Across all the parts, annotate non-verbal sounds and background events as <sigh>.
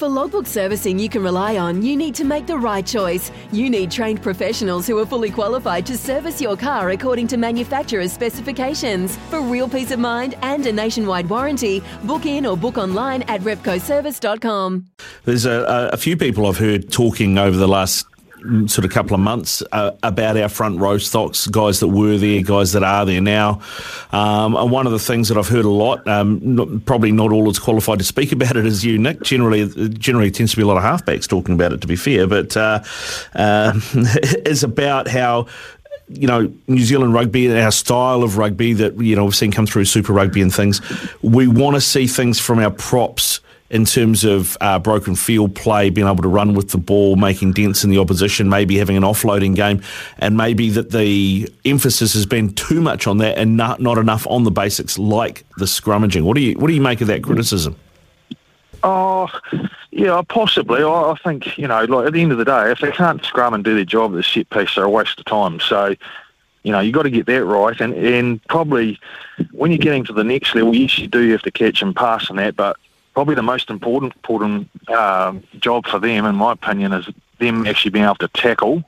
For logbook servicing you can rely on, you need to make the right choice. You need trained professionals who are fully qualified to service your car according to manufacturer's specifications. For real peace of mind and a nationwide warranty, book in or book online at repcoservice.com. There's a, a few people I've heard talking over the last sort of couple of months uh, about our front row stocks, guys that were there, guys that are there now. Um, and one of the things that I've heard a lot, um, not, probably not all as qualified to speak <laughs> about it as you, Nick. Generally, generally tends to be a lot of halfbacks talking about it. To be fair, but uh, <laughs> uh, is about how you know, New Zealand rugby, and our style of rugby that, you know, we've seen come through Super Rugby and things, we want to see things from our props in terms of uh, broken field play, being able to run with the ball, making dents in the opposition, maybe having an offloading game, and maybe that the emphasis has been too much on that and not, not enough on the basics like the scrummaging. What do you what do you make of that criticism? Oh, yeah, possibly. I, think you know, like at the end of the day, if they can't scrum and do their job the set piece, they're a waste of time. So, you know, you got to get that right, and and probably when you're getting to the next level, yes, you do have to catch and pass and that, but probably the most important important um, job for them, in my opinion, is them actually being able to tackle,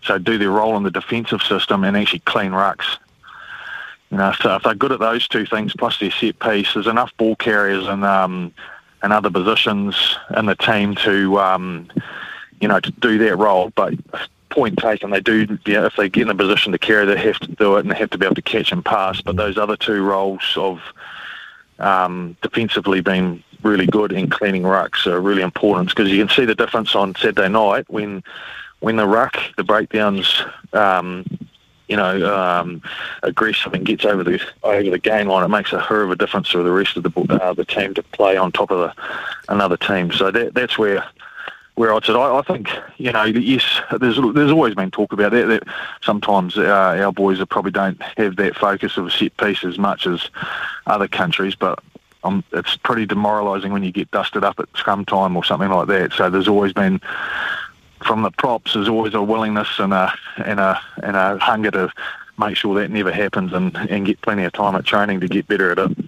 so do their role in the defensive system and actually clean rucks. You know, so if they're good at those two things plus their set piece, there's enough ball carriers and um, and other positions in the team to um, you know to do that role. But point taken, they do. Know, if they get in a position to carry, they have to do it and they have to be able to catch and pass. But those other two roles of um, defensively been really good in cleaning rucks are really important because you can see the difference on Saturday night when when the ruck, the breakdowns, um, you know, um, aggressive and gets over the over the gain line, it makes a hell of a difference for the rest of the uh, the team to play on top of the, another team. So that, that's where where I said, I, I think you know yes, there's there's always been talk about that. That sometimes uh, our boys probably don't have that focus of a set piece as much as other countries, but um, it's pretty demoralising when you get dusted up at scrum time or something like that. So there's always been from the props, there's always a willingness and a and a and a hunger to make sure that never happens and, and get plenty of time at training to get better at it.